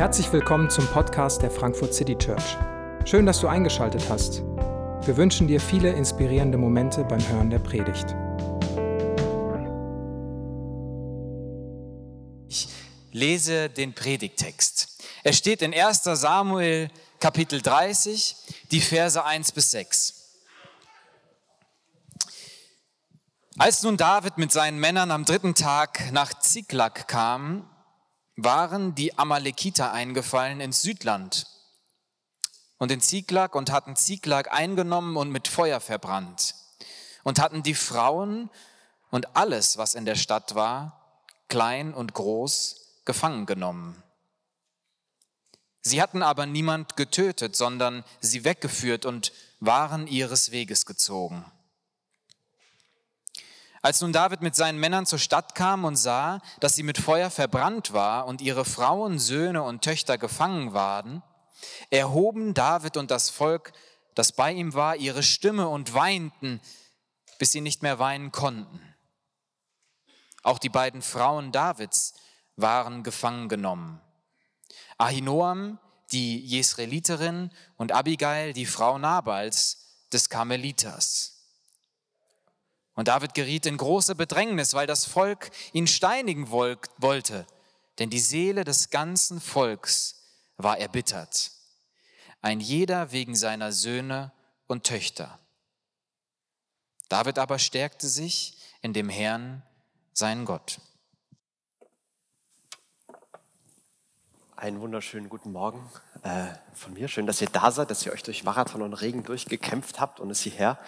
Herzlich willkommen zum Podcast der Frankfurt City Church. Schön, dass du eingeschaltet hast. Wir wünschen dir viele inspirierende Momente beim Hören der Predigt. Ich lese den Predigtext. Er steht in 1 Samuel Kapitel 30, die Verse 1 bis 6. Als nun David mit seinen Männern am dritten Tag nach Ziklag kam, waren die Amalekiter eingefallen ins Südland und in Ziklag und hatten Ziklag eingenommen und mit Feuer verbrannt und hatten die Frauen und alles, was in der Stadt war, klein und groß, gefangen genommen. Sie hatten aber niemand getötet, sondern sie weggeführt und waren ihres Weges gezogen. Als nun David mit seinen Männern zur Stadt kam und sah, dass sie mit Feuer verbrannt war und ihre Frauen, Söhne und Töchter gefangen waren, erhoben David und das Volk, das bei ihm war, ihre Stimme und weinten, bis sie nicht mehr weinen konnten. Auch die beiden Frauen Davids waren gefangen genommen. Ahinoam, die Jesraeliterin, und Abigail, die Frau Nabals, des Karmeliters. Und David geriet in große Bedrängnis, weil das Volk ihn steinigen wollte, denn die Seele des ganzen Volks war erbittert, ein jeder wegen seiner Söhne und Töchter. David aber stärkte sich in dem Herrn, seinen Gott. Einen wunderschönen guten Morgen äh, von mir. Schön, dass ihr da seid, dass ihr euch durch Marathon und Regen durchgekämpft habt und es hierher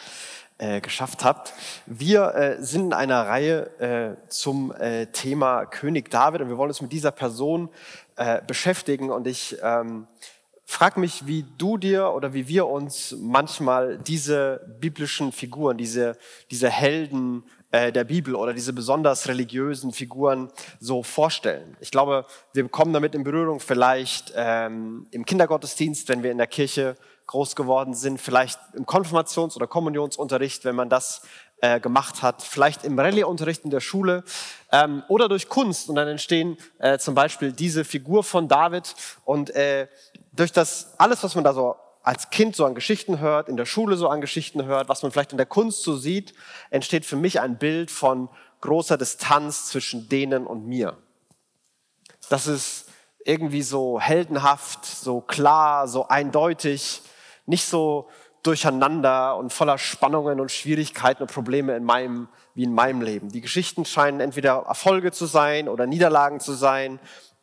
äh, geschafft habt. Wir äh, sind in einer Reihe äh, zum äh, Thema König David und wir wollen uns mit dieser Person äh, beschäftigen. Und ich ähm, frage mich, wie du dir oder wie wir uns manchmal diese biblischen Figuren, diese, diese Helden der Bibel oder diese besonders religiösen Figuren so vorstellen. Ich glaube, wir kommen damit in Berührung vielleicht ähm, im Kindergottesdienst, wenn wir in der Kirche groß geworden sind, vielleicht im Konfirmations- oder Kommunionsunterricht, wenn man das äh, gemacht hat, vielleicht im Rallye-Unterricht in der Schule ähm, oder durch Kunst. Und dann entstehen äh, zum Beispiel diese Figur von David und äh, durch das alles, was man da so als Kind so an Geschichten hört, in der Schule so an Geschichten hört, was man vielleicht in der Kunst so sieht, entsteht für mich ein Bild von großer Distanz zwischen denen und mir. Das ist irgendwie so heldenhaft, so klar, so eindeutig nicht so durcheinander und voller Spannungen und Schwierigkeiten und Probleme in meinem, wie in meinem Leben. Die Geschichten scheinen entweder Erfolge zu sein oder Niederlagen zu sein.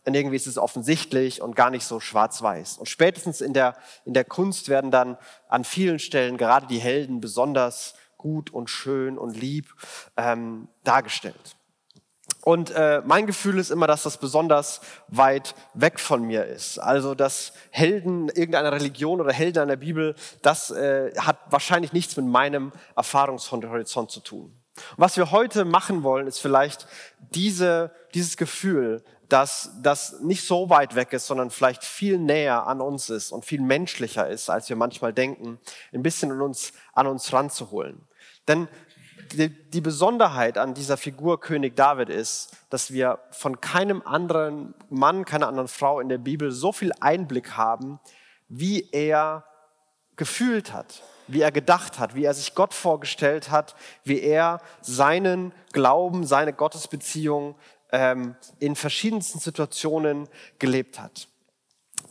Und irgendwie ist es offensichtlich und gar nicht so schwarz-weiß. Und spätestens in der, in der Kunst werden dann an vielen Stellen gerade die Helden besonders gut und schön und lieb ähm, dargestellt. Und äh, mein Gefühl ist immer, dass das besonders weit weg von mir ist. Also dass Helden irgendeiner Religion oder Helden einer Bibel, das äh, hat wahrscheinlich nichts mit meinem Erfahrungshorizont zu tun. Und was wir heute machen wollen, ist vielleicht diese, dieses Gefühl, dass das nicht so weit weg ist, sondern vielleicht viel näher an uns ist und viel menschlicher ist, als wir manchmal denken, ein bisschen an uns, an uns ranzuholen. Denn die, die Besonderheit an dieser Figur König David ist, dass wir von keinem anderen Mann, keiner anderen Frau in der Bibel so viel Einblick haben, wie er gefühlt hat, wie er gedacht hat, wie er sich Gott vorgestellt hat, wie er seinen Glauben, seine Gottesbeziehung ähm, in verschiedensten Situationen gelebt hat.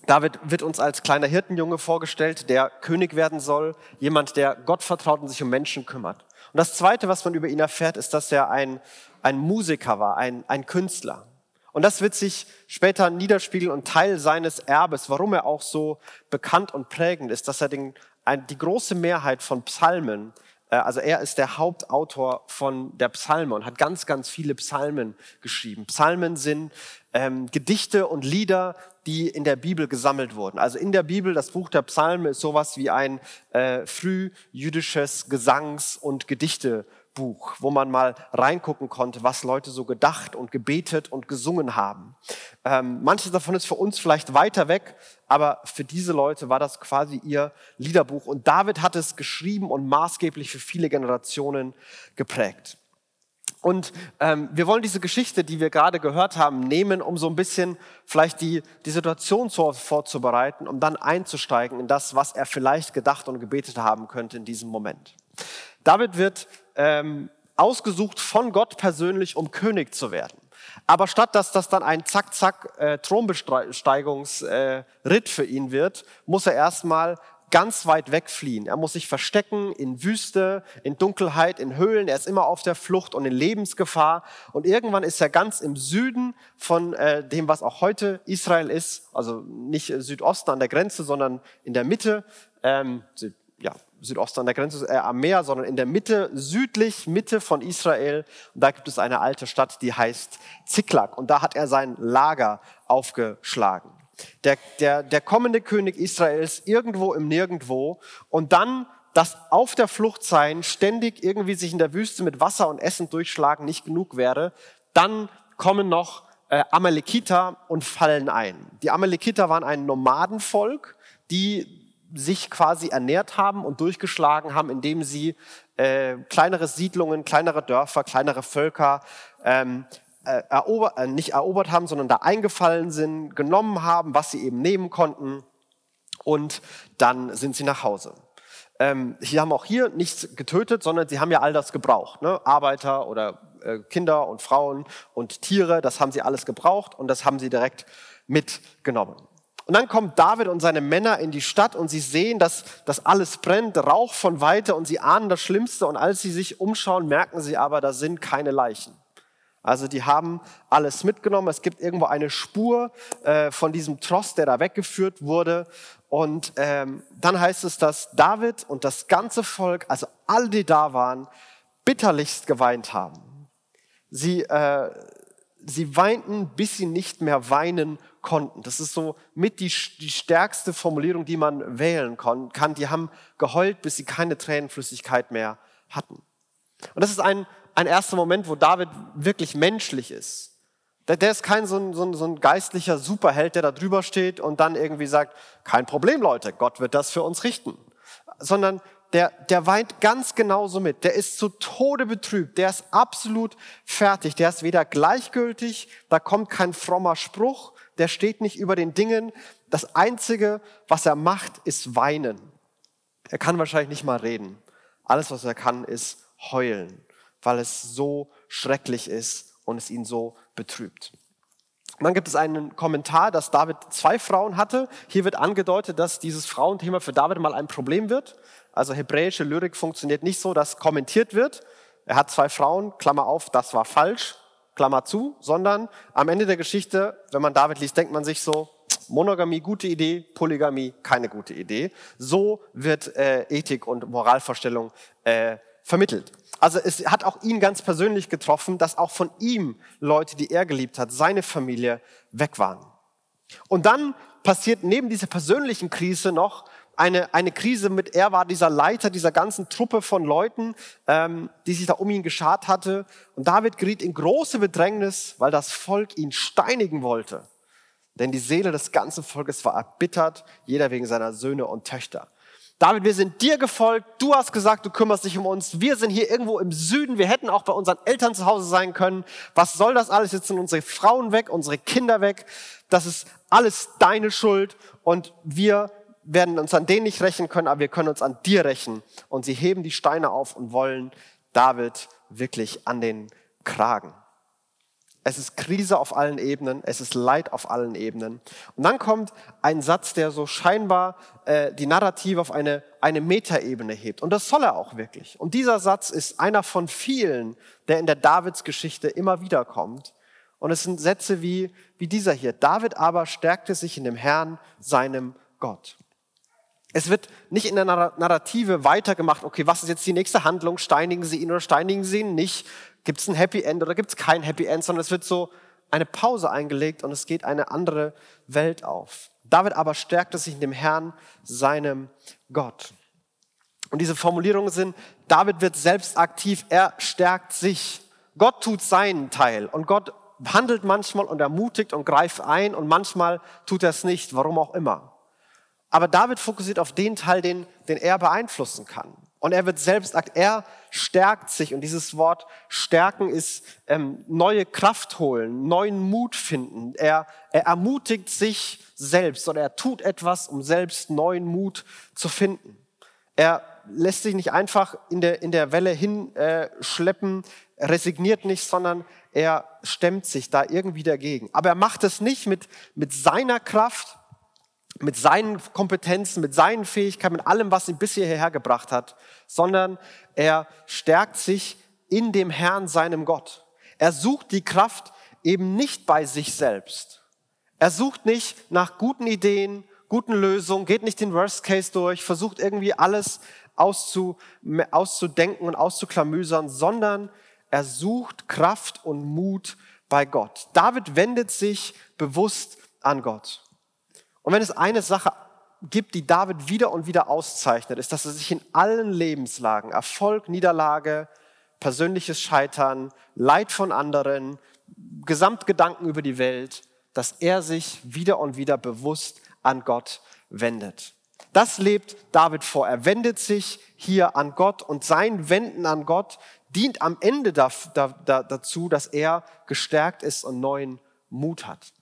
David wird uns als kleiner Hirtenjunge vorgestellt, der König werden soll, jemand, der Gott vertraut und sich um Menschen kümmert. Und das Zweite, was man über ihn erfährt, ist, dass er ein, ein Musiker war, ein, ein Künstler. Und das wird sich später niederspiegeln und Teil seines Erbes, warum er auch so bekannt und prägend ist, dass er den, die große Mehrheit von Psalmen, äh, also er ist der Hauptautor von der Psalme und hat ganz, ganz viele Psalmen geschrieben. Psalmen sind ähm, Gedichte und Lieder, die in der Bibel gesammelt wurden. Also in der Bibel, das Buch der Psalme ist sowas wie ein äh, frühjüdisches Gesangs- und Gedichtebuch, wo man mal reingucken konnte, was Leute so gedacht und gebetet und gesungen haben. Ähm, manches davon ist für uns vielleicht weiter weg, aber für diese Leute war das quasi ihr Liederbuch. Und David hat es geschrieben und maßgeblich für viele Generationen geprägt. Und ähm, wir wollen diese Geschichte, die wir gerade gehört haben, nehmen, um so ein bisschen vielleicht die, die Situation so vorzubereiten, um dann einzusteigen in das, was er vielleicht gedacht und gebetet haben könnte in diesem Moment. David wird ähm, ausgesucht von Gott persönlich, um König zu werden. Aber statt dass das dann ein Zack-Zack äh, äh, für ihn wird, muss er erstmal ganz weit wegfliehen. Er muss sich verstecken in Wüste, in Dunkelheit, in Höhlen. Er ist immer auf der Flucht und in Lebensgefahr. Und irgendwann ist er ganz im Süden von äh, dem, was auch heute Israel ist. Also nicht Südosten an der Grenze, sondern in der Mitte. Ähm, ja, Südosten an der Grenze äh, am Meer, sondern in der Mitte, südlich, Mitte von Israel. Und da gibt es eine alte Stadt, die heißt Ziklag. Und da hat er sein Lager aufgeschlagen der, der, der kommende König Israels irgendwo im Nirgendwo und dann das auf der Flucht sein, ständig irgendwie sich in der Wüste mit Wasser und Essen durchschlagen nicht genug wäre, dann kommen noch äh, Amalekiter und fallen ein. Die Amalekiter waren ein Nomadenvolk, die sich quasi ernährt haben und durchgeschlagen haben, indem sie äh, kleinere Siedlungen, kleinere Dörfer, kleinere Völker ähm, äh, erober, äh, nicht erobert haben, sondern da eingefallen sind, genommen haben, was sie eben nehmen konnten und dann sind sie nach Hause. Ähm, sie haben auch hier nichts getötet, sondern sie haben ja all das gebraucht. Ne? Arbeiter oder äh, Kinder und Frauen und Tiere, das haben sie alles gebraucht und das haben sie direkt mitgenommen. Und dann kommt David und seine Männer in die Stadt und sie sehen, dass das alles brennt, Rauch von Weite und sie ahnen das Schlimmste und als sie sich umschauen, merken sie aber, da sind keine Leichen. Also die haben alles mitgenommen. Es gibt irgendwo eine Spur äh, von diesem Tross, der da weggeführt wurde. Und ähm, dann heißt es, dass David und das ganze Volk, also alle, die da waren, bitterlichst geweint haben. Sie, äh, sie weinten, bis sie nicht mehr weinen konnten. Das ist so mit die, die stärkste Formulierung, die man wählen kann. Die haben geheult, bis sie keine Tränenflüssigkeit mehr hatten. Und das ist ein ein erster Moment, wo David wirklich menschlich ist. Der, der ist kein so ein, so, ein, so ein geistlicher Superheld, der da drüber steht und dann irgendwie sagt, kein Problem, Leute, Gott wird das für uns richten. Sondern der, der weint ganz genauso mit. Der ist zu Tode betrübt. Der ist absolut fertig. Der ist weder gleichgültig, da kommt kein frommer Spruch, der steht nicht über den Dingen. Das Einzige, was er macht, ist weinen. Er kann wahrscheinlich nicht mal reden. Alles, was er kann, ist heulen weil es so schrecklich ist und es ihn so betrübt. Und dann gibt es einen Kommentar, dass David zwei Frauen hatte. Hier wird angedeutet, dass dieses Frauenthema für David mal ein Problem wird. Also hebräische Lyrik funktioniert nicht so, dass kommentiert wird. Er hat zwei Frauen, Klammer auf, das war falsch, Klammer zu, sondern am Ende der Geschichte, wenn man David liest, denkt man sich so, Monogamie gute Idee, Polygamie keine gute Idee. So wird äh, Ethik und Moralvorstellung äh, vermittelt. Also es hat auch ihn ganz persönlich getroffen, dass auch von ihm Leute, die er geliebt hat, seine Familie weg waren. Und dann passiert neben dieser persönlichen Krise noch eine, eine Krise mit, er war dieser Leiter dieser ganzen Truppe von Leuten, ähm, die sich da um ihn geschart hatte. Und David geriet in große Bedrängnis, weil das Volk ihn steinigen wollte. Denn die Seele des ganzen Volkes war erbittert, jeder wegen seiner Söhne und Töchter. David, wir sind dir gefolgt. Du hast gesagt, du kümmerst dich um uns. Wir sind hier irgendwo im Süden. Wir hätten auch bei unseren Eltern zu Hause sein können. Was soll das alles? Jetzt sind unsere Frauen weg, unsere Kinder weg. Das ist alles deine Schuld. Und wir werden uns an denen nicht rächen können, aber wir können uns an dir rächen. Und sie heben die Steine auf und wollen David wirklich an den Kragen. Es ist Krise auf allen Ebenen, es ist Leid auf allen Ebenen. Und dann kommt ein Satz, der so scheinbar äh, die Narrative auf eine, eine Metaebene hebt. Und das soll er auch wirklich. Und dieser Satz ist einer von vielen, der in der Davids-Geschichte immer wieder kommt. Und es sind Sätze wie, wie dieser hier. David aber stärkte sich in dem Herrn, seinem Gott. Es wird nicht in der Narrative weitergemacht, okay, was ist jetzt die nächste Handlung? Steinigen Sie ihn oder steinigen Sie ihn nicht? Gibt es ein Happy End oder gibt es kein Happy End? Sondern es wird so eine Pause eingelegt und es geht eine andere Welt auf. David aber stärkte sich in dem Herrn, seinem Gott. Und diese Formulierungen sind, David wird selbst aktiv, er stärkt sich. Gott tut seinen Teil und Gott handelt manchmal und ermutigt und greift ein und manchmal tut er es nicht, warum auch immer. Aber David fokussiert auf den Teil, den, den er beeinflussen kann. Und er wird selbst, er stärkt sich. Und dieses Wort stärken ist ähm, neue Kraft holen, neuen Mut finden. Er, er ermutigt sich selbst oder er tut etwas, um selbst neuen Mut zu finden. Er lässt sich nicht einfach in der, in der Welle hinschleppen, äh, resigniert nicht, sondern er stemmt sich da irgendwie dagegen. Aber er macht es nicht mit, mit seiner Kraft, mit seinen Kompetenzen, mit seinen Fähigkeiten, mit allem, was ihn bisher hierher gebracht hat, sondern er stärkt sich in dem Herrn, seinem Gott. Er sucht die Kraft eben nicht bei sich selbst. Er sucht nicht nach guten Ideen, guten Lösungen, geht nicht den Worst Case durch, versucht irgendwie alles auszu, auszudenken und auszuklamüsern, sondern er sucht Kraft und Mut bei Gott. David wendet sich bewusst an Gott. Und wenn es eine Sache gibt, die David wieder und wieder auszeichnet, ist, dass er sich in allen Lebenslagen, Erfolg, Niederlage, persönliches Scheitern, Leid von anderen, Gesamtgedanken über die Welt, dass er sich wieder und wieder bewusst an Gott wendet. Das lebt David vor. Er wendet sich hier an Gott und sein Wenden an Gott dient am Ende dazu, dass er gestärkt ist und neuen Mut hat.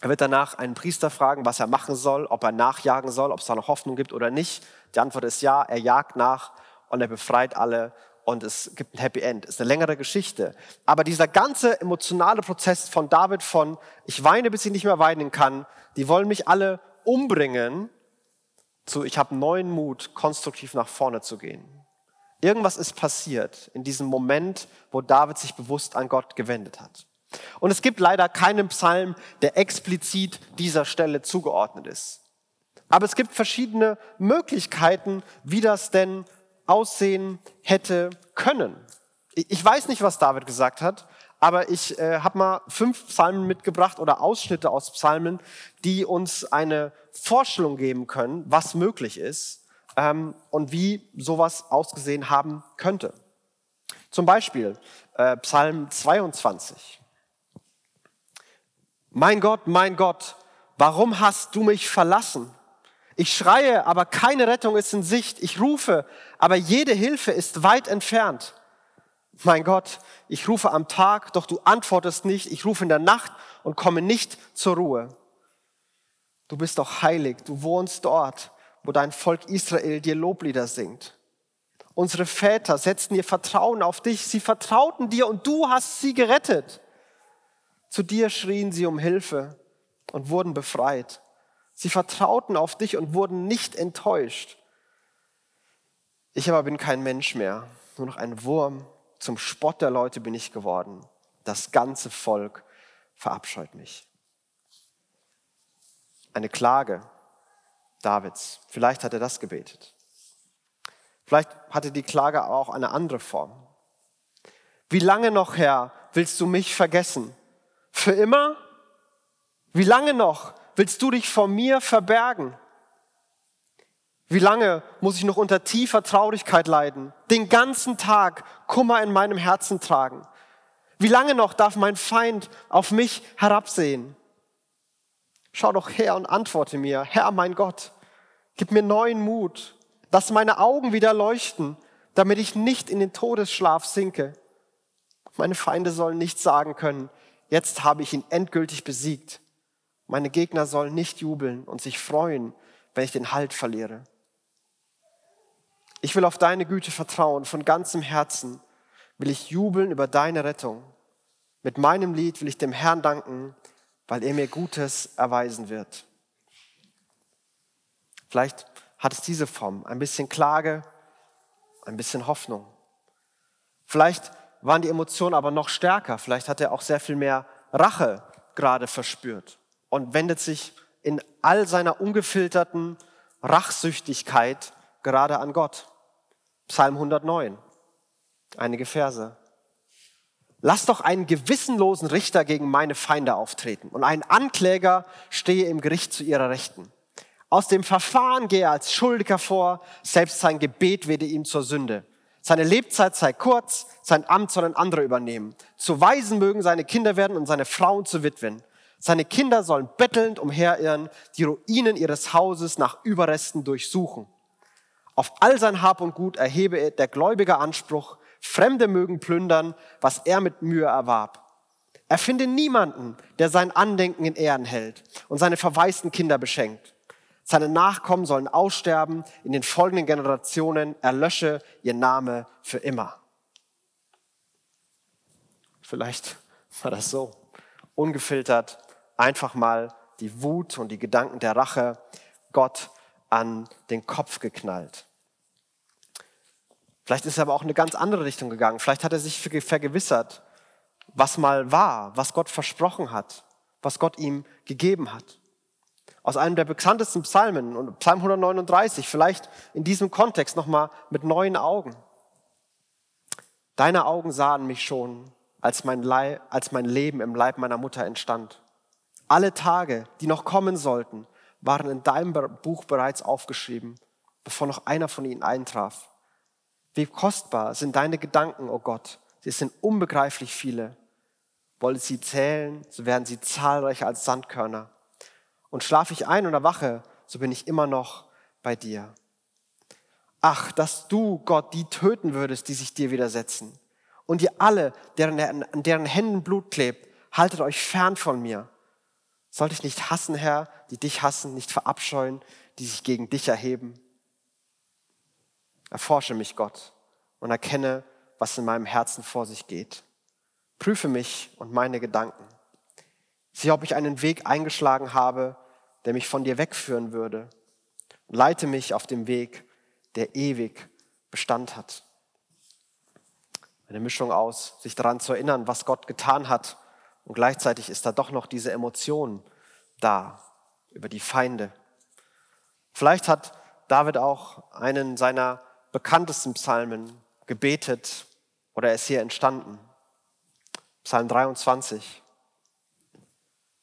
Er wird danach einen Priester fragen, was er machen soll, ob er nachjagen soll, ob es da noch Hoffnung gibt oder nicht. Die Antwort ist ja, er jagt nach und er befreit alle und es gibt ein Happy End. Ist eine längere Geschichte. Aber dieser ganze emotionale Prozess von David von ich weine, bis ich nicht mehr weinen kann, die wollen mich alle umbringen, zu ich habe neuen Mut, konstruktiv nach vorne zu gehen. Irgendwas ist passiert in diesem Moment, wo David sich bewusst an Gott gewendet hat. Und es gibt leider keinen Psalm, der explizit dieser Stelle zugeordnet ist. Aber es gibt verschiedene Möglichkeiten, wie das denn aussehen hätte können. Ich weiß nicht, was David gesagt hat, aber ich äh, habe mal fünf Psalmen mitgebracht oder Ausschnitte aus Psalmen, die uns eine Vorstellung geben können, was möglich ist ähm, und wie sowas ausgesehen haben könnte. Zum Beispiel äh, Psalm 22. Mein Gott, mein Gott, warum hast du mich verlassen? Ich schreie, aber keine Rettung ist in Sicht. Ich rufe, aber jede Hilfe ist weit entfernt. Mein Gott, ich rufe am Tag, doch du antwortest nicht. Ich rufe in der Nacht und komme nicht zur Ruhe. Du bist doch heilig, du wohnst dort, wo dein Volk Israel dir Loblieder singt. Unsere Väter setzten ihr Vertrauen auf dich. Sie vertrauten dir und du hast sie gerettet. Zu dir schrien sie um Hilfe und wurden befreit. Sie vertrauten auf dich und wurden nicht enttäuscht. Ich aber bin kein Mensch mehr, nur noch ein Wurm. Zum Spott der Leute bin ich geworden. Das ganze Volk verabscheut mich. Eine Klage Davids. Vielleicht hat er das gebetet. Vielleicht hatte die Klage auch eine andere Form. Wie lange noch, Herr, willst du mich vergessen? Für immer? Wie lange noch willst du dich vor mir verbergen? Wie lange muss ich noch unter tiefer Traurigkeit leiden, den ganzen Tag Kummer in meinem Herzen tragen? Wie lange noch darf mein Feind auf mich herabsehen? Schau doch her und antworte mir, Herr mein Gott, gib mir neuen Mut, lass meine Augen wieder leuchten, damit ich nicht in den Todesschlaf sinke. Meine Feinde sollen nicht sagen können, Jetzt habe ich ihn endgültig besiegt. Meine Gegner sollen nicht jubeln und sich freuen, wenn ich den Halt verliere. Ich will auf deine Güte vertrauen, von ganzem Herzen will ich jubeln über deine Rettung. Mit meinem Lied will ich dem Herrn danken, weil er mir Gutes erweisen wird. Vielleicht hat es diese Form, ein bisschen Klage, ein bisschen Hoffnung. Vielleicht waren die Emotionen aber noch stärker. Vielleicht hat er auch sehr viel mehr Rache gerade verspürt und wendet sich in all seiner ungefilterten Rachsüchtigkeit gerade an Gott. Psalm 109, einige Verse. Lass doch einen gewissenlosen Richter gegen meine Feinde auftreten und ein Ankläger stehe im Gericht zu ihrer Rechten. Aus dem Verfahren gehe er als Schuldiger vor, selbst sein Gebet werde ihm zur Sünde. Seine Lebzeit sei kurz, sein Amt sollen andere übernehmen. Zu Waisen mögen seine Kinder werden und seine Frauen zu Witwen. Seine Kinder sollen bettelnd umherirren, die Ruinen ihres Hauses nach Überresten durchsuchen. Auf all sein Hab und Gut erhebe der Gläubige Anspruch, Fremde mögen plündern, was er mit Mühe erwarb. Er finde niemanden, der sein Andenken in Ehren hält und seine verwaisten Kinder beschenkt. Seine Nachkommen sollen aussterben, in den folgenden Generationen erlösche ihr Name für immer. Vielleicht war das so, ungefiltert, einfach mal die Wut und die Gedanken der Rache Gott an den Kopf geknallt. Vielleicht ist er aber auch in eine ganz andere Richtung gegangen. Vielleicht hat er sich vergewissert, was mal war, was Gott versprochen hat, was Gott ihm gegeben hat. Aus einem der bekanntesten Psalmen, Psalm 139, vielleicht in diesem Kontext nochmal mit neuen Augen. Deine Augen sahen mich schon, als mein, Leib, als mein Leben im Leib meiner Mutter entstand. Alle Tage, die noch kommen sollten, waren in deinem Buch bereits aufgeschrieben, bevor noch einer von ihnen eintraf. Wie kostbar sind deine Gedanken, o oh Gott. Sie sind unbegreiflich viele. Wollte sie zählen, so werden sie zahlreicher als Sandkörner. Und schlafe ich ein und erwache, so bin ich immer noch bei dir. Ach, dass du, Gott, die töten würdest, die sich dir widersetzen. Und ihr alle, deren, an deren Händen Blut klebt, haltet euch fern von mir. Sollte ich nicht hassen, Herr, die dich hassen, nicht verabscheuen, die sich gegen dich erheben? Erforsche mich, Gott, und erkenne, was in meinem Herzen vor sich geht. Prüfe mich und meine Gedanken. Sieh, ob ich einen Weg eingeschlagen habe, der mich von dir wegführen würde. Leite mich auf dem Weg, der ewig Bestand hat. Eine Mischung aus, sich daran zu erinnern, was Gott getan hat und gleichzeitig ist da doch noch diese Emotion da über die Feinde. Vielleicht hat David auch einen seiner bekanntesten Psalmen gebetet oder er ist hier entstanden. Psalm 23.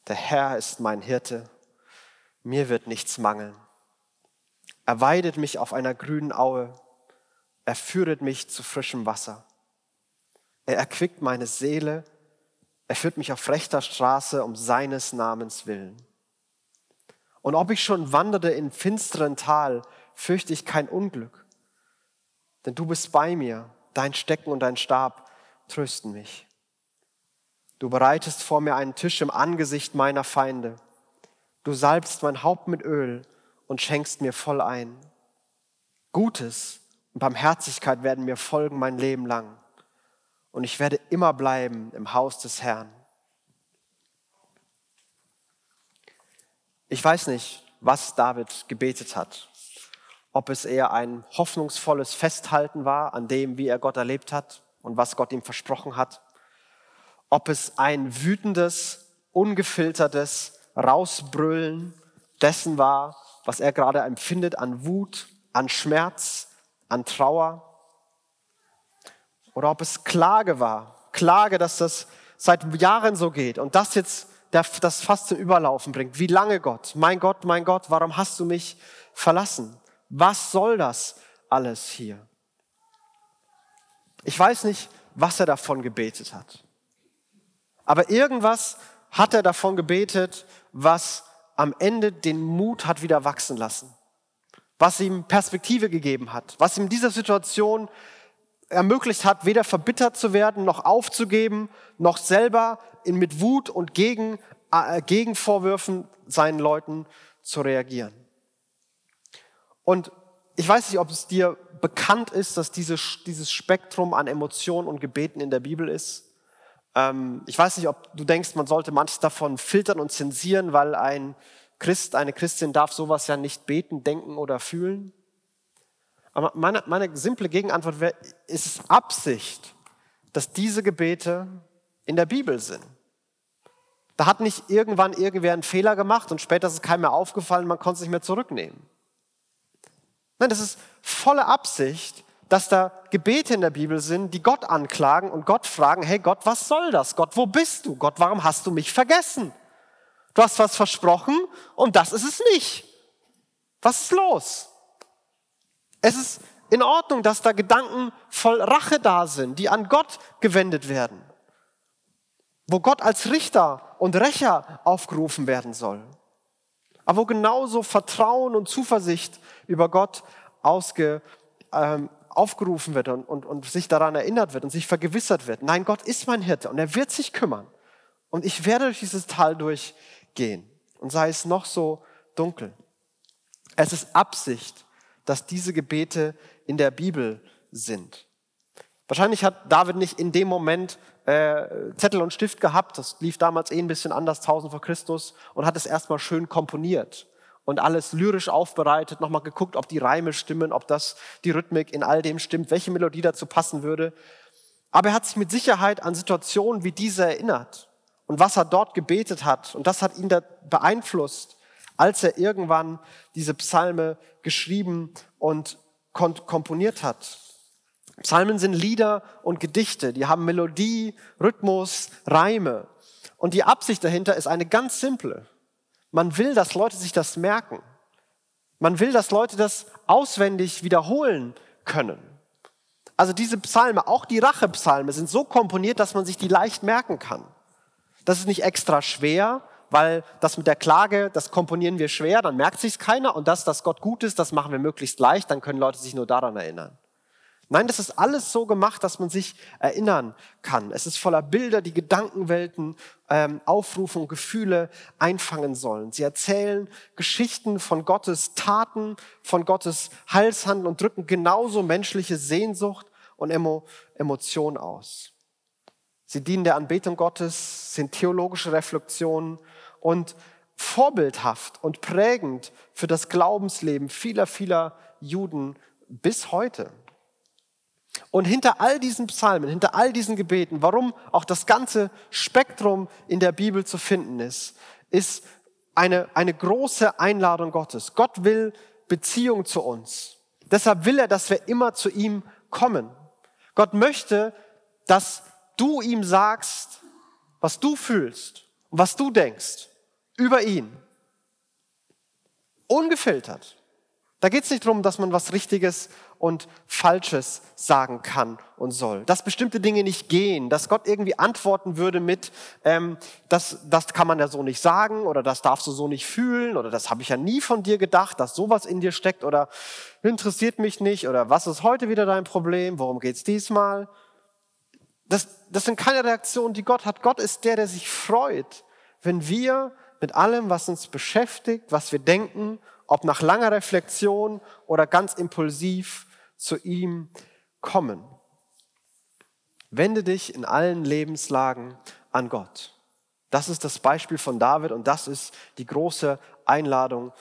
Der Herr ist mein Hirte, mir wird nichts mangeln. Er weidet mich auf einer grünen Aue, er führet mich zu frischem Wasser. Er erquickt meine Seele, er führt mich auf rechter Straße um seines Namens willen. Und ob ich schon wanderte in finsteren Tal, fürchte ich kein Unglück, denn du bist bei mir, dein Stecken und dein Stab trösten mich. Du bereitest vor mir einen Tisch im Angesicht meiner Feinde. Du salbst mein Haupt mit Öl und schenkst mir voll ein. Gutes und Barmherzigkeit werden mir folgen mein Leben lang. Und ich werde immer bleiben im Haus des Herrn. Ich weiß nicht, was David gebetet hat. Ob es eher ein hoffnungsvolles Festhalten war an dem, wie er Gott erlebt hat und was Gott ihm versprochen hat. Ob es ein wütendes, ungefiltertes Rausbrüllen dessen war, was er gerade empfindet an Wut, an Schmerz, an Trauer. Oder ob es Klage war. Klage, dass das seit Jahren so geht und das jetzt das fast zum Überlaufen bringt. Wie lange Gott? Mein Gott, mein Gott, warum hast du mich verlassen? Was soll das alles hier? Ich weiß nicht, was er davon gebetet hat. Aber irgendwas hat er davon gebetet, was am Ende den Mut hat wieder wachsen lassen. Was ihm Perspektive gegeben hat. Was ihm dieser Situation ermöglicht hat, weder verbittert zu werden, noch aufzugeben, noch selber mit Wut und gegen, äh, gegen Vorwürfen seinen Leuten zu reagieren. Und ich weiß nicht, ob es dir bekannt ist, dass diese, dieses Spektrum an Emotionen und Gebeten in der Bibel ist. Ähm, ich weiß nicht, ob du denkst, man sollte manches davon filtern und zensieren, weil ein Christ, eine Christin darf sowas ja nicht beten, denken oder fühlen. Aber meine, meine simple Gegenantwort wäre, ist es Absicht, dass diese Gebete in der Bibel sind. Da hat nicht irgendwann irgendwer einen Fehler gemacht und später ist es keinem mehr aufgefallen, man konnte es nicht mehr zurücknehmen. Nein, das ist volle Absicht, dass da Gebete in der Bibel sind, die Gott anklagen und Gott fragen, hey Gott, was soll das? Gott, wo bist du? Gott, warum hast du mich vergessen? Du hast was versprochen und das ist es nicht. Was ist los? Es ist in Ordnung, dass da Gedanken voll Rache da sind, die an Gott gewendet werden, wo Gott als Richter und Rächer aufgerufen werden soll, aber wo genauso Vertrauen und Zuversicht über Gott ausge, ähm, aufgerufen wird und, und, und sich daran erinnert wird und sich vergewissert wird, nein, Gott ist mein Hirte und er wird sich kümmern. Und ich werde durch dieses Tal durchgehen. Und sei es noch so dunkel. Es ist Absicht, dass diese Gebete in der Bibel sind. Wahrscheinlich hat David nicht in dem Moment äh, Zettel und Stift gehabt, das lief damals eh ein bisschen anders, 1000 vor Christus, und hat es erstmal schön komponiert und alles lyrisch aufbereitet, nochmal geguckt, ob die Reime stimmen, ob das die Rhythmik in all dem stimmt, welche Melodie dazu passen würde. Aber er hat sich mit Sicherheit an Situationen wie diese erinnert und was er dort gebetet hat. Und das hat ihn da beeinflusst, als er irgendwann diese Psalme geschrieben und komponiert hat. Psalmen sind Lieder und Gedichte, die haben Melodie, Rhythmus, Reime. Und die Absicht dahinter ist eine ganz simple. Man will, dass Leute sich das merken. Man will, dass Leute das auswendig wiederholen können. Also diese Psalme, auch die Rachepsalme, sind so komponiert, dass man sich die leicht merken kann. Das ist nicht extra schwer, weil das mit der Klage, das komponieren wir schwer, dann merkt sich's keiner. Und das, dass Gott gut ist, das machen wir möglichst leicht, dann können Leute sich nur daran erinnern. Nein, das ist alles so gemacht, dass man sich erinnern kann. Es ist voller Bilder, die Gedankenwelten ähm, aufrufen und Gefühle einfangen sollen. Sie erzählen Geschichten von Gottes Taten, von Gottes Heilshandeln und drücken genauso menschliche Sehnsucht und Emo Emotion aus. Sie dienen der Anbetung Gottes, sind theologische Reflexionen und vorbildhaft und prägend für das Glaubensleben vieler, vieler Juden bis heute. Und hinter all diesen Psalmen, hinter all diesen Gebeten, warum auch das ganze Spektrum in der Bibel zu finden ist, ist eine, eine große Einladung Gottes. Gott will Beziehung zu uns. Deshalb will er, dass wir immer zu ihm kommen. Gott möchte, dass du ihm sagst, was du fühlst und was du denkst über ihn. Ungefiltert. Da geht es nicht darum, dass man was Richtiges und Falsches sagen kann und soll. Dass bestimmte Dinge nicht gehen, dass Gott irgendwie antworten würde mit, ähm, das, das kann man ja so nicht sagen oder das darfst du so nicht fühlen oder das habe ich ja nie von dir gedacht, dass sowas in dir steckt oder interessiert mich nicht oder was ist heute wieder dein Problem, worum geht's diesmal? Das, das sind keine Reaktionen, die Gott hat. Gott ist der, der sich freut, wenn wir mit allem, was uns beschäftigt, was wir denken, ob nach langer Reflexion oder ganz impulsiv, zu ihm kommen. Wende dich in allen Lebenslagen an Gott. Das ist das Beispiel von David und das ist die große Einladung,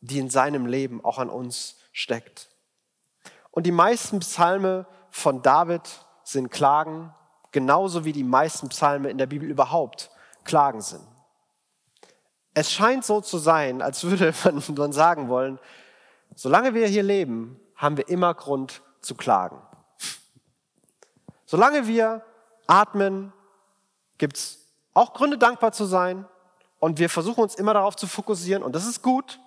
die in seinem Leben auch an uns steckt. Und die meisten Psalme von David sind Klagen, genauso wie die meisten Psalme in der Bibel überhaupt Klagen sind. Es scheint so zu sein, als würde man sagen wollen, solange wir hier leben, haben wir immer Grund zu klagen. Solange wir atmen, gibt es auch Gründe, dankbar zu sein. Und wir versuchen uns immer darauf zu fokussieren. Und das ist gut.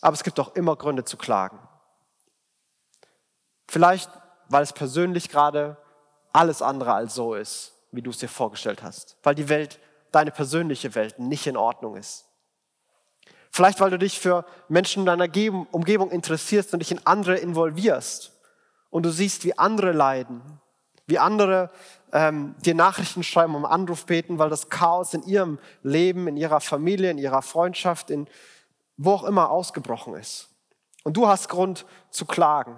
Aber es gibt auch immer Gründe zu klagen. Vielleicht, weil es persönlich gerade alles andere als so ist, wie du es dir vorgestellt hast. Weil die Welt, deine persönliche Welt, nicht in Ordnung ist. Vielleicht, weil du dich für Menschen in deiner Umgebung interessierst und dich in andere involvierst. Und du siehst, wie andere leiden, wie andere ähm, dir Nachrichten schreiben, um Anruf beten, weil das Chaos in ihrem Leben, in ihrer Familie, in ihrer Freundschaft, in wo auch immer ausgebrochen ist. Und du hast Grund zu klagen.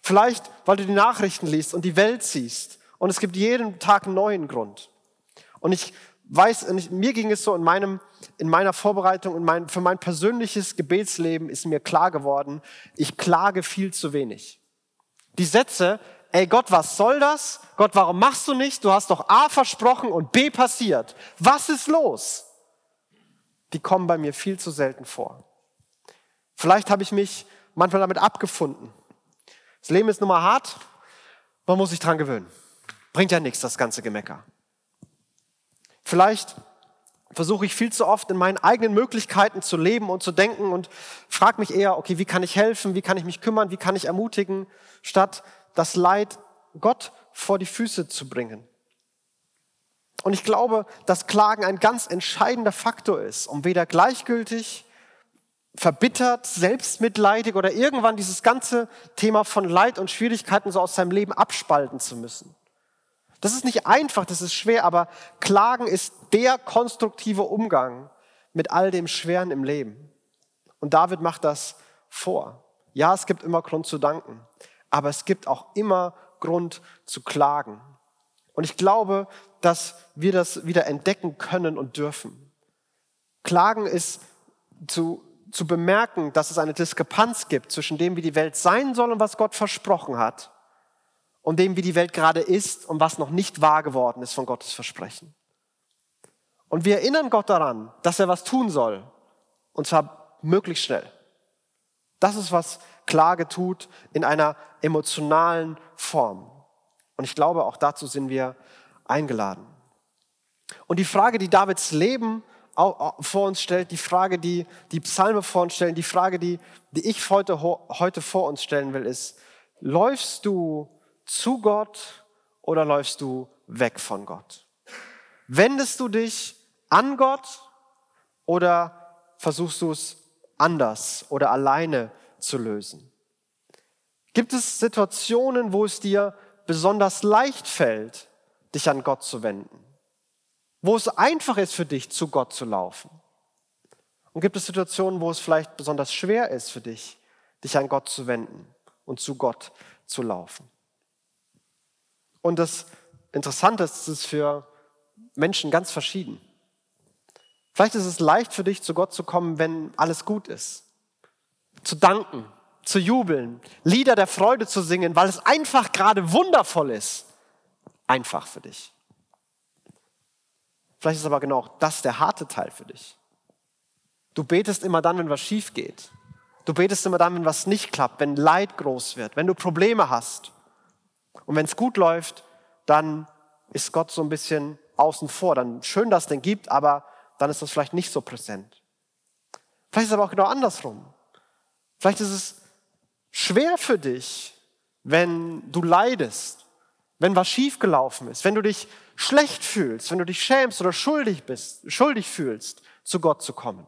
Vielleicht, weil du die Nachrichten liest und die Welt siehst. Und es gibt jeden Tag einen neuen Grund. Und ich weiß, mir ging es so in, meinem, in meiner Vorbereitung, in mein, für mein persönliches Gebetsleben ist mir klar geworden, ich klage viel zu wenig. Die Sätze, ey Gott, was soll das? Gott, warum machst du nicht? Du hast doch A versprochen und B passiert. Was ist los? Die kommen bei mir viel zu selten vor. Vielleicht habe ich mich manchmal damit abgefunden. Das Leben ist nun mal hart, man muss sich dran gewöhnen. Bringt ja nichts, das ganze Gemecker. Vielleicht versuche ich viel zu oft in meinen eigenen Möglichkeiten zu leben und zu denken und frage mich eher, okay, wie kann ich helfen, wie kann ich mich kümmern, wie kann ich ermutigen, statt das Leid Gott vor die Füße zu bringen. Und ich glaube, dass Klagen ein ganz entscheidender Faktor ist, um weder gleichgültig verbittert, selbstmitleidig oder irgendwann dieses ganze Thema von Leid und Schwierigkeiten so aus seinem Leben abspalten zu müssen. Das ist nicht einfach, das ist schwer, aber Klagen ist der konstruktive Umgang mit all dem Schweren im Leben. Und David macht das vor. Ja, es gibt immer Grund zu danken, aber es gibt auch immer Grund zu klagen. Und ich glaube, dass wir das wieder entdecken können und dürfen. Klagen ist zu, zu bemerken, dass es eine Diskrepanz gibt zwischen dem, wie die Welt sein soll und was Gott versprochen hat, und dem, wie die Welt gerade ist und was noch nicht wahr geworden ist von Gottes Versprechen. Und wir erinnern Gott daran, dass er was tun soll, und zwar möglichst schnell. Das ist, was Klage tut in einer emotionalen Form. Und ich glaube, auch dazu sind wir eingeladen. Und die Frage, die Davids Leben vor uns stellt, die Frage, die die Psalme vor uns stellen, die Frage, die, die ich heute, heute vor uns stellen will, ist, läufst du zu Gott oder läufst du weg von Gott? Wendest du dich an Gott oder versuchst du es anders oder alleine zu lösen? Gibt es Situationen, wo es dir besonders leicht fällt, dich an Gott zu wenden? Wo es einfach ist für dich, zu Gott zu laufen? Und gibt es Situationen, wo es vielleicht besonders schwer ist für dich, dich an Gott zu wenden und zu Gott zu laufen? Und das Interessante ist, es ist für Menschen ganz verschieden. Vielleicht ist es leicht für dich, zu Gott zu kommen, wenn alles gut ist. Zu danken, zu jubeln, Lieder der Freude zu singen, weil es einfach gerade wundervoll ist. Einfach für dich. Vielleicht ist aber genau das der harte Teil für dich. Du betest immer dann, wenn was schief geht. Du betest immer dann, wenn was nicht klappt, wenn Leid groß wird, wenn du Probleme hast. Und wenn es gut läuft, dann ist Gott so ein bisschen außen vor. Dann schön, dass es den gibt, aber dann ist das vielleicht nicht so präsent. Vielleicht ist es aber auch genau andersrum. Vielleicht ist es schwer für dich, wenn du leidest, wenn was schiefgelaufen ist, wenn du dich schlecht fühlst, wenn du dich schämst oder schuldig bist, schuldig fühlst, zu Gott zu kommen.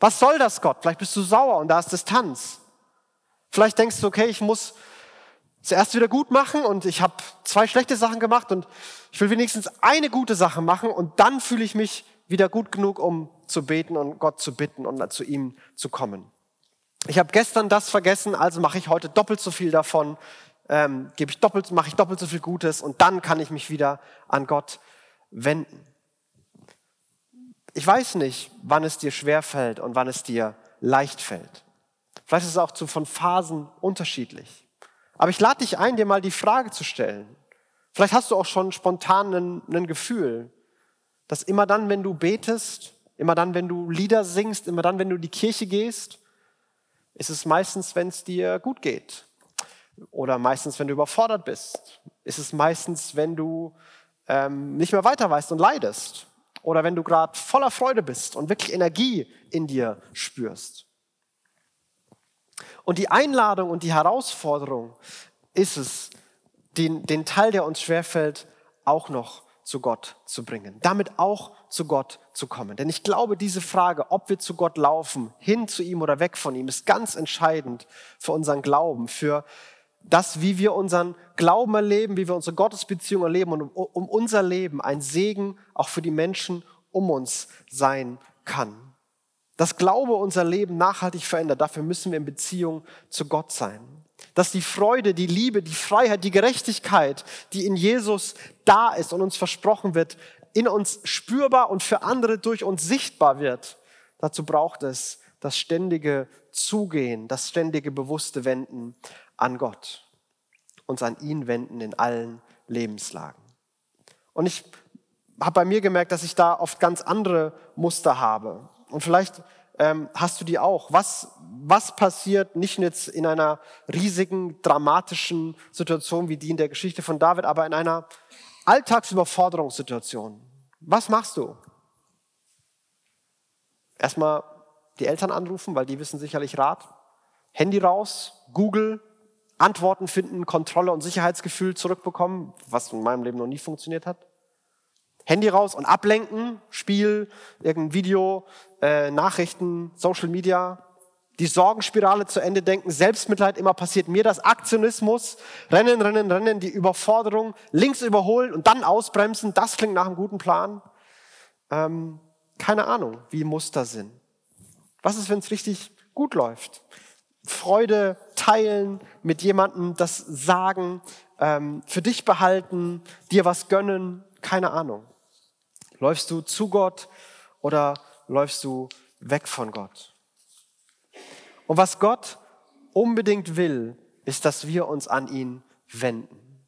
Was soll das Gott? Vielleicht bist du sauer und da ist Distanz. Vielleicht denkst du, okay, ich muss zuerst wieder gut machen und ich habe zwei schlechte Sachen gemacht und ich will wenigstens eine gute Sache machen und dann fühle ich mich wieder gut genug, um zu beten und Gott zu bitten und zu ihm zu kommen. Ich habe gestern das vergessen, also mache ich heute doppelt so viel davon, ähm, gebe ich doppelt, mache ich doppelt so viel Gutes und dann kann ich mich wieder an Gott wenden. Ich weiß nicht, wann es dir schwer fällt und wann es dir leicht fällt. Vielleicht ist es auch zu, von Phasen unterschiedlich. Aber ich lade dich ein, dir mal die Frage zu stellen. Vielleicht hast du auch schon spontan ein, Gefühl, dass immer dann, wenn du betest, immer dann, wenn du Lieder singst, immer dann, wenn du in die Kirche gehst, ist es meistens, wenn es dir gut geht. Oder meistens, wenn du überfordert bist. Ist es meistens, wenn du ähm, nicht mehr weiter weißt und leidest. Oder wenn du gerade voller Freude bist und wirklich Energie in dir spürst. Und die Einladung und die Herausforderung ist es, den, den Teil, der uns schwerfällt, auch noch zu Gott zu bringen, damit auch zu Gott zu kommen. Denn ich glaube, diese Frage, ob wir zu Gott laufen, hin zu ihm oder weg von ihm, ist ganz entscheidend für unseren Glauben, für das, wie wir unseren Glauben erleben, wie wir unsere Gottesbeziehung erleben und um, um unser Leben ein Segen auch für die Menschen um uns sein kann. Dass Glaube unser Leben nachhaltig verändert, dafür müssen wir in Beziehung zu Gott sein. Dass die Freude, die Liebe, die Freiheit, die Gerechtigkeit, die in Jesus da ist und uns versprochen wird, in uns spürbar und für andere durch uns sichtbar wird. Dazu braucht es das ständige Zugehen, das ständige bewusste Wenden an Gott. Uns an ihn wenden in allen Lebenslagen. Und ich habe bei mir gemerkt, dass ich da oft ganz andere Muster habe. Und vielleicht ähm, hast du die auch. Was, was passiert nicht jetzt in einer riesigen, dramatischen Situation wie die in der Geschichte von David, aber in einer Alltagsüberforderungssituation? Was machst du? Erstmal die Eltern anrufen, weil die wissen sicherlich Rat. Handy raus, Google, Antworten finden, Kontrolle und Sicherheitsgefühl zurückbekommen, was in meinem Leben noch nie funktioniert hat. Handy raus und ablenken, Spiel, irgendein Video, äh, Nachrichten, Social Media, die Sorgenspirale zu Ende denken, Selbstmitleid, immer passiert mir das, Aktionismus, rennen, rennen, rennen, die Überforderung, links überholen und dann ausbremsen, das klingt nach einem guten Plan. Ähm, keine Ahnung, wie Muster sind. Was ist, wenn es richtig gut läuft? Freude teilen, mit jemandem das sagen, ähm, für dich behalten, dir was gönnen, keine Ahnung. Läufst du zu Gott oder läufst du weg von Gott? Und was Gott unbedingt will, ist, dass wir uns an ihn wenden.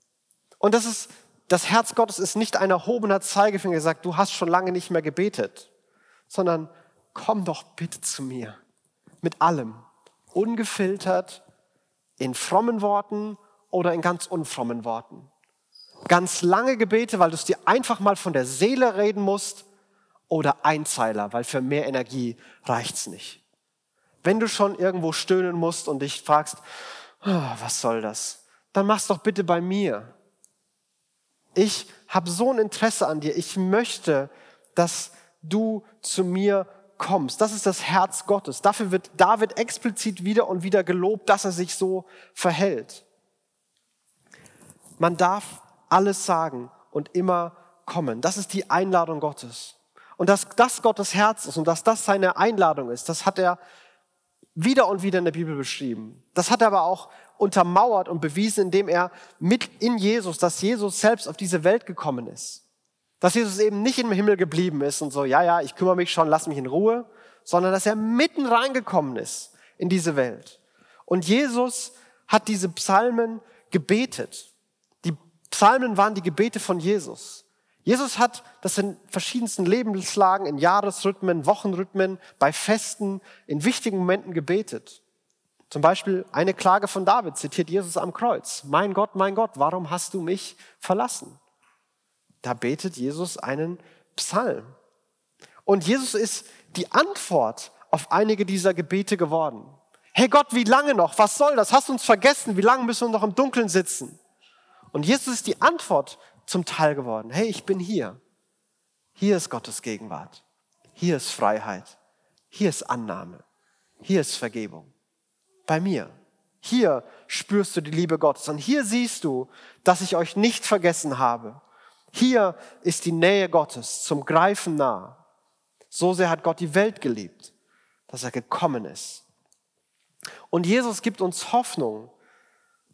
Und das ist, das Herz Gottes ist nicht ein erhobener Zeigefinger, der sagt, du hast schon lange nicht mehr gebetet, sondern komm doch bitte zu mir mit allem, ungefiltert, in frommen Worten oder in ganz unfrommen Worten. Ganz lange Gebete, weil du es dir einfach mal von der Seele reden musst oder Einzeiler, weil für mehr Energie reicht's nicht. Wenn du schon irgendwo stöhnen musst und dich fragst, oh, was soll das? Dann mach's doch bitte bei mir. Ich habe so ein Interesse an dir. Ich möchte, dass du zu mir kommst. Das ist das Herz Gottes. Dafür wird David explizit wieder und wieder gelobt, dass er sich so verhält. Man darf alles sagen und immer kommen. Das ist die Einladung Gottes. Und dass das Gottes Herz ist und dass das seine Einladung ist, das hat er wieder und wieder in der Bibel beschrieben. Das hat er aber auch untermauert und bewiesen, indem er mit in Jesus, dass Jesus selbst auf diese Welt gekommen ist. Dass Jesus eben nicht im Himmel geblieben ist und so, ja, ja, ich kümmere mich schon, lass mich in Ruhe, sondern dass er mitten reingekommen ist in diese Welt. Und Jesus hat diese Psalmen gebetet. Psalmen waren die Gebete von Jesus. Jesus hat das in verschiedensten Lebenslagen, in Jahresrhythmen, Wochenrhythmen, bei Festen, in wichtigen Momenten gebetet. Zum Beispiel eine Klage von David zitiert Jesus am Kreuz. Mein Gott, mein Gott, warum hast du mich verlassen? Da betet Jesus einen Psalm. Und Jesus ist die Antwort auf einige dieser Gebete geworden. Hey Gott, wie lange noch? Was soll das? Hast du uns vergessen? Wie lange müssen wir noch im Dunkeln sitzen? Und Jesus ist die Antwort zum Teil geworden. Hey, ich bin hier. Hier ist Gottes Gegenwart. Hier ist Freiheit. Hier ist Annahme. Hier ist Vergebung. Bei mir. Hier spürst du die Liebe Gottes. Und hier siehst du, dass ich euch nicht vergessen habe. Hier ist die Nähe Gottes zum Greifen nah. So sehr hat Gott die Welt geliebt, dass er gekommen ist. Und Jesus gibt uns Hoffnung,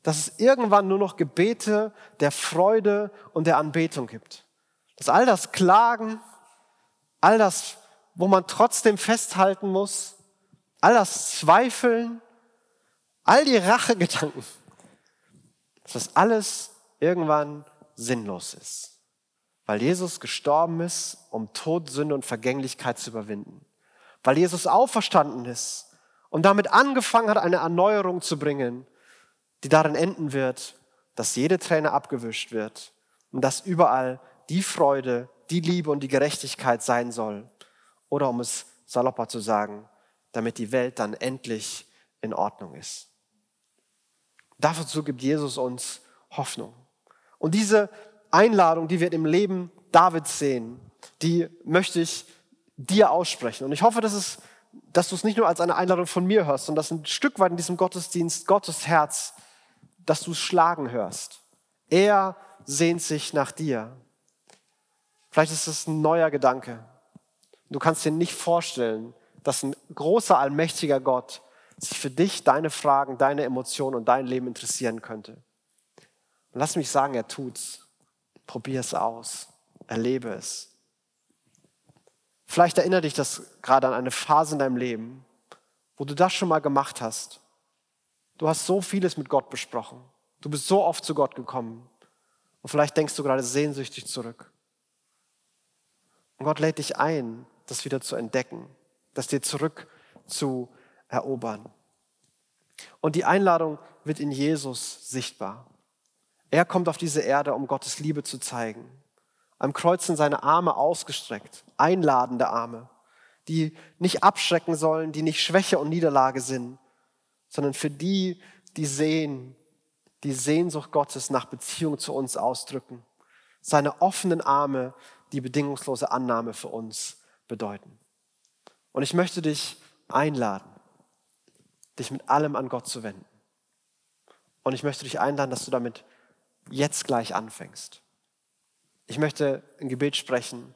dass es irgendwann nur noch Gebete der Freude und der Anbetung gibt. Dass all das Klagen, all das, wo man trotzdem festhalten muss, all das Zweifeln, all die Rachegedanken, dass das alles irgendwann sinnlos ist. Weil Jesus gestorben ist, um Tod, Sünde und Vergänglichkeit zu überwinden. Weil Jesus auferstanden ist und damit angefangen hat, eine Erneuerung zu bringen die darin enden wird, dass jede Träne abgewischt wird und dass überall die Freude, die Liebe und die Gerechtigkeit sein soll. Oder um es salopper zu sagen, damit die Welt dann endlich in Ordnung ist. Dazu gibt Jesus uns Hoffnung. Und diese Einladung, die wir im Leben Davids sehen, die möchte ich dir aussprechen. Und ich hoffe, dass, es, dass du es nicht nur als eine Einladung von mir hörst, sondern dass ein Stück weit in diesem Gottesdienst Gottes Herz dass du es schlagen hörst. Er sehnt sich nach dir. Vielleicht ist es ein neuer Gedanke. Du kannst dir nicht vorstellen, dass ein großer, allmächtiger Gott sich für dich, deine Fragen, deine Emotionen und dein Leben interessieren könnte. Und lass mich sagen, er tut's. Probier es aus. Erlebe es. Vielleicht erinnert dich das gerade an eine Phase in deinem Leben, wo du das schon mal gemacht hast Du hast so vieles mit Gott besprochen. Du bist so oft zu Gott gekommen. Und vielleicht denkst du gerade sehnsüchtig zurück. Und Gott lädt dich ein, das wieder zu entdecken, das dir zurück zu erobern. Und die Einladung wird in Jesus sichtbar. Er kommt auf diese Erde, um Gottes Liebe zu zeigen. Am Kreuz sind seine Arme ausgestreckt, einladende Arme, die nicht abschrecken sollen, die nicht Schwäche und Niederlage sind, sondern für die, die sehen, die Sehnsucht Gottes nach Beziehung zu uns ausdrücken. Seine offenen Arme die bedingungslose Annahme für uns bedeuten. Und ich möchte dich einladen, dich mit allem an Gott zu wenden. Und ich möchte dich einladen, dass du damit jetzt gleich anfängst. Ich möchte ein Gebet sprechen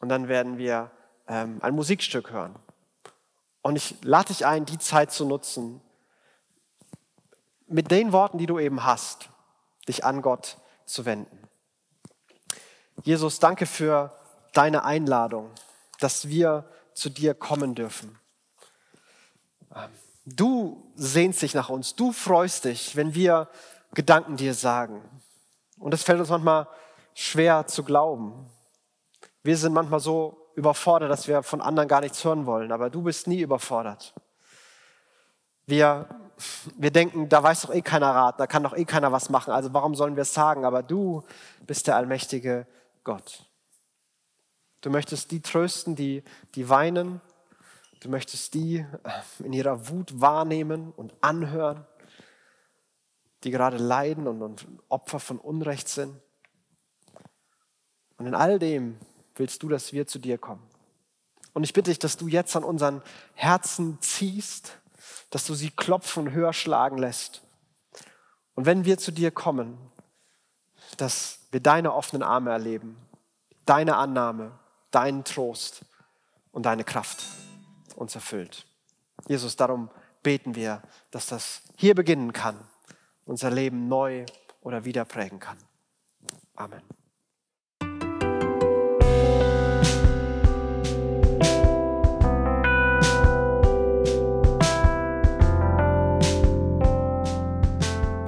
und dann werden wir ähm, ein Musikstück hören. Und ich lade dich ein, die Zeit zu nutzen, mit den Worten, die du eben hast, dich an Gott zu wenden. Jesus, danke für deine Einladung, dass wir zu dir kommen dürfen. Ähm, du sehnst dich nach uns, du freust dich, wenn wir Gedanken dir sagen. Und es fällt uns manchmal schwer zu glauben. Wir sind manchmal so überfordert, dass wir von anderen gar nichts hören wollen, aber du bist nie überfordert. Wir, wir denken, da weiß doch eh keiner Rat, da kann doch eh keiner was machen, also warum sollen wir es sagen? Aber du bist der allmächtige Gott. Du möchtest die trösten, die, die weinen. Du möchtest die in ihrer Wut wahrnehmen und anhören, die gerade leiden und, und Opfer von Unrecht sind. Und in all dem willst du, dass wir zu dir kommen. Und ich bitte dich, dass du jetzt an unseren Herzen ziehst, dass du sie klopfen und höher schlagen lässt. Und wenn wir zu dir kommen, dass wir deine offenen Arme erleben, deine Annahme, deinen Trost und deine Kraft uns erfüllt. Jesus, darum beten wir, dass das hier beginnen kann, unser Leben neu oder wieder prägen kann. Amen.